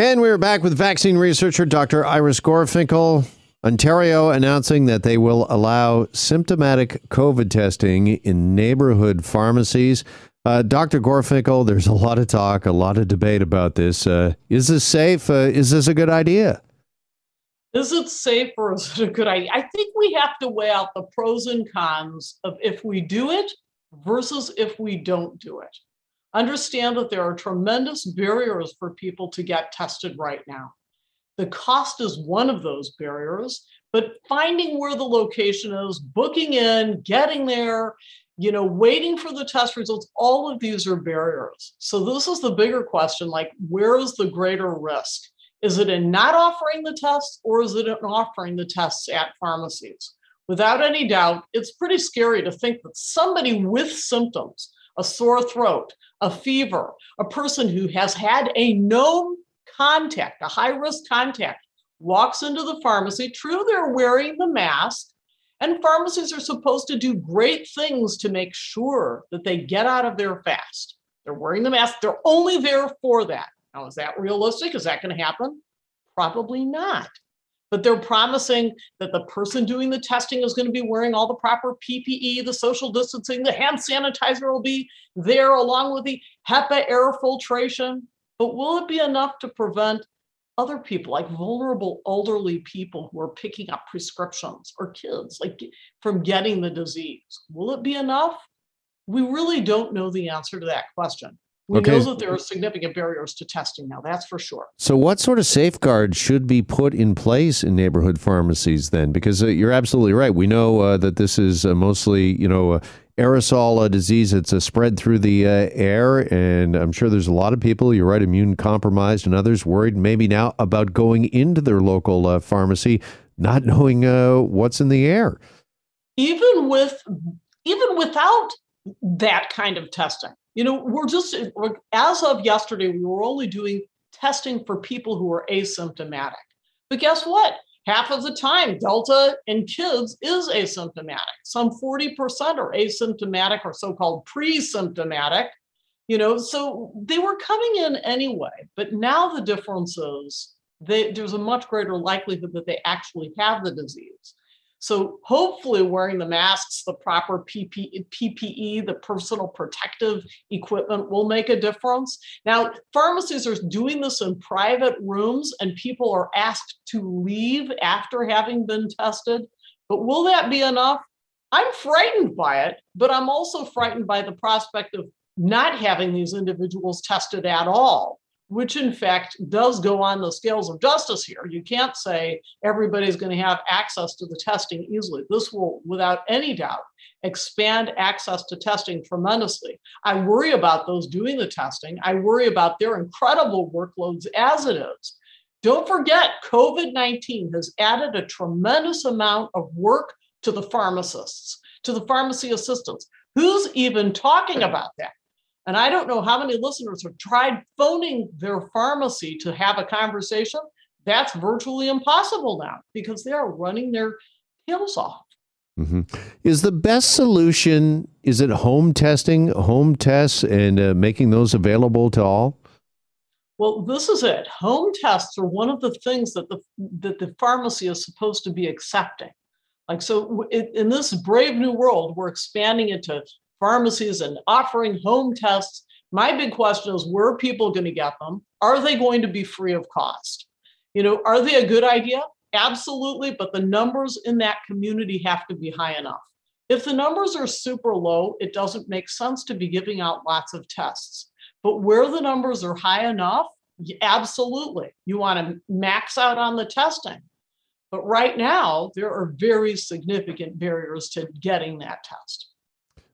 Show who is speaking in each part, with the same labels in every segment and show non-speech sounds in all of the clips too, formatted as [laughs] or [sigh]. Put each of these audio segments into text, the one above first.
Speaker 1: And we're back with vaccine researcher Dr. Iris Gorfinkel. Ontario announcing that they will allow symptomatic COVID testing in neighborhood pharmacies. Uh, Dr. Gorfinkel, there's a lot of talk, a lot of debate about this. Uh, is this safe? Uh, is this a good idea?
Speaker 2: Is it safe or is it a good idea? I think we have to weigh out the pros and cons of if we do it versus if we don't do it. Understand that there are tremendous barriers for people to get tested right now. The cost is one of those barriers, but finding where the location is, booking in, getting there, you know, waiting for the test results, all of these are barriers. So this is the bigger question, like where is the greater risk? Is it in not offering the tests or is it in offering the tests at pharmacies? Without any doubt, it's pretty scary to think that somebody with symptoms, a sore throat, a fever, a person who has had a known contact, a high risk contact, walks into the pharmacy. True, they're wearing the mask, and pharmacies are supposed to do great things to make sure that they get out of there fast. They're wearing the mask, they're only there for that. Now, is that realistic? Is that going to happen? Probably not. But they're promising that the person doing the testing is going to be wearing all the proper PPE, the social distancing, the hand sanitizer will be there along with the HEPA air filtration. But will it be enough to prevent other people, like vulnerable elderly people who are picking up prescriptions or kids, like from getting the disease? Will it be enough? We really don't know the answer to that question. We okay. know that there are significant barriers to testing now, that's for sure.
Speaker 1: So, what sort of safeguards should be put in place in neighborhood pharmacies then? Because uh, you're absolutely right. We know uh, that this is uh, mostly, you know, aerosol uh, disease. It's uh, spread through the uh, air, and I'm sure there's a lot of people, you're right, immune compromised, and others worried maybe now about going into their local uh, pharmacy, not [laughs] knowing uh, what's in the air.
Speaker 2: Even with, even without that kind of testing, you know, we're just as of yesterday, we were only doing testing for people who are asymptomatic. But guess what? half of the time delta in kids is asymptomatic some 40% are asymptomatic or so-called pre-symptomatic you know so they were coming in anyway but now the difference is they, there's a much greater likelihood that they actually have the disease so hopefully wearing the masks, the proper PPE, the personal protective equipment will make a difference. Now, pharmacies are doing this in private rooms and people are asked to leave after having been tested. But will that be enough? I'm frightened by it, but I'm also frightened by the prospect of not having these individuals tested at all which in fact does go on the scales of justice here. You can't say everybody's going to have access to the testing easily. This will, without any doubt, expand access to testing tremendously. I worry about those doing the testing. I worry about their incredible workloads as it is. Don't forget, COVID 19 has added a tremendous amount of work to the pharmacists, to the pharmacy assistants. Who's even talking about that? And I don't know how many listeners have tried phoning their pharmacy to have a conversation. That's virtually impossible now because they are running their tails off.
Speaker 1: Mm-hmm. Is the best solution is it home testing, home tests, and uh, making those available to all?
Speaker 2: Well, this is it. Home tests are one of the things that the that the pharmacy is supposed to be accepting. Like so, in this brave new world, we're expanding it to pharmacies and offering home tests. My big question is where are people going to get them? Are they going to be free of cost? You know, are they a good idea? Absolutely, but the numbers in that community have to be high enough. If the numbers are super low, it doesn't make sense to be giving out lots of tests. But where the numbers are high enough, absolutely. You want to max out on the testing. But right now, there are very significant barriers to getting that test.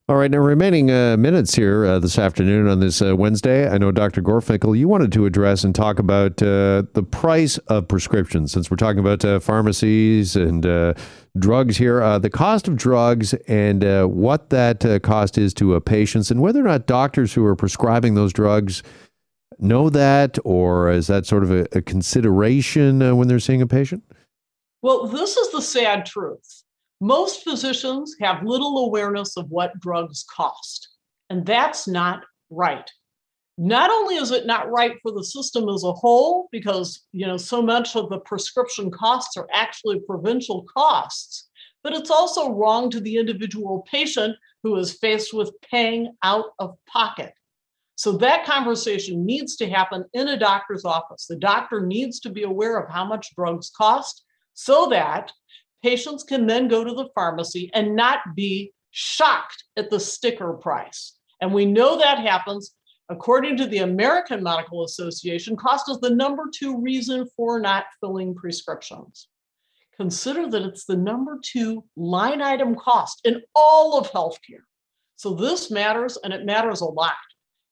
Speaker 1: All right, now remaining uh, minutes here uh, this afternoon on this uh, Wednesday. I know Dr. Gorfinkel, you wanted to address and talk about uh, the price of prescriptions, since we're talking about uh, pharmacies and uh, drugs here. the cost of drugs and what that cost is to patients, and whether or not doctors who are prescribing those drugs know that, or is that sort of a, a consideration when they're seeing a patient?
Speaker 2: Well, this is the sad truth most physicians have little awareness of what drugs cost, and that's not right. not only is it not right for the system as a whole, because you know so much of the prescription costs are actually provincial costs, but it's also wrong to the individual patient who is faced with paying out of pocket. So that conversation needs to happen in a doctor's office. The doctor needs to be aware of how much drugs cost so that patients can then go to the pharmacy and not be shocked at the sticker price. And we know that happens According to the American Medical Association, cost is the number two reason for not filling prescriptions. Consider that it's the number two line item cost in all of healthcare. So this matters and it matters a lot.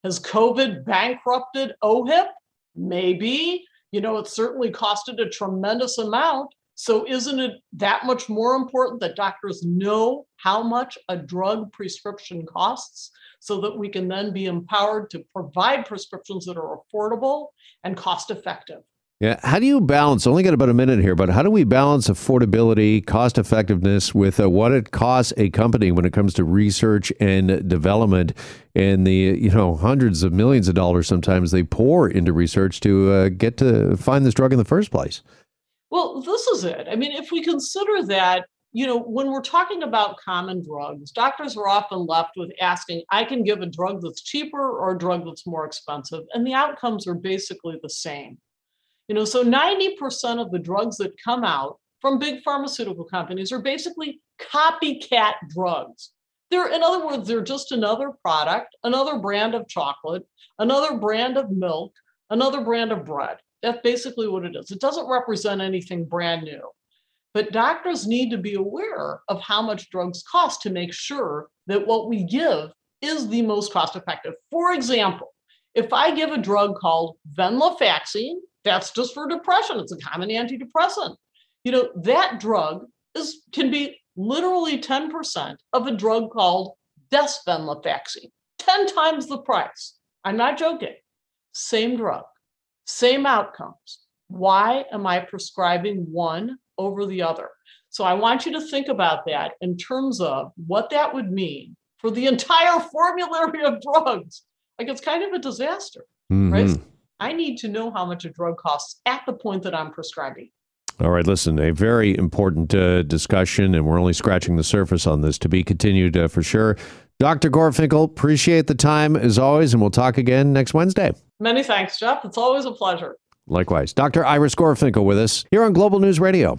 Speaker 2: Has COVID bankrupted OHIP? Maybe. You know, it certainly costed a tremendous amount. So isn't it that much more important that doctors know how much a drug prescription costs so that we can then be empowered to provide prescriptions that are affordable and cost effective.
Speaker 1: Yeah. How do you balance? Only got about a minute here, but how do we balance affordability, cost effectiveness with uh, what it costs a company when it comes to research and development and the you know hundreds of millions of dollars sometimes they pour into research to uh, get to find this drug in the first place?
Speaker 2: Well, this is it. I mean, if we consider that you know, when we're talking about common drugs, doctors are often left with asking, I can give a drug that's cheaper or a drug that's more expensive, and the outcomes are basically the same. You know, so 90% of the drugs that come out from big pharmaceutical companies are basically copycat drugs. They're, in other words, they're just another product, another brand of chocolate, another brand of milk, another brand of bread. That's basically what it is. It doesn't represent anything brand new. But doctors need to be aware of how much drugs cost to make sure that what we give is the most cost effective. For example, if I give a drug called venlafaxine, that's just for depression, it's a common antidepressant. You know, that drug is can be literally 10% of a drug called desvenlafaxine, 10 times the price. I'm not joking. Same drug, same outcomes. Why am I prescribing one over the other. So I want you to think about that in terms of what that would mean for the entire formulary of drugs. Like it's kind of a disaster, mm-hmm. right? I need to know how much a drug costs at the point that I'm prescribing.
Speaker 1: All right, listen, a very important uh, discussion, and we're only scratching the surface on this to be continued uh, for sure. Dr. Gorfinkel, appreciate the time as always, and we'll talk again next Wednesday.
Speaker 2: Many thanks, Jeff. It's always a pleasure.
Speaker 1: Likewise. Dr. Iris Gorfinkel with us here on Global News Radio.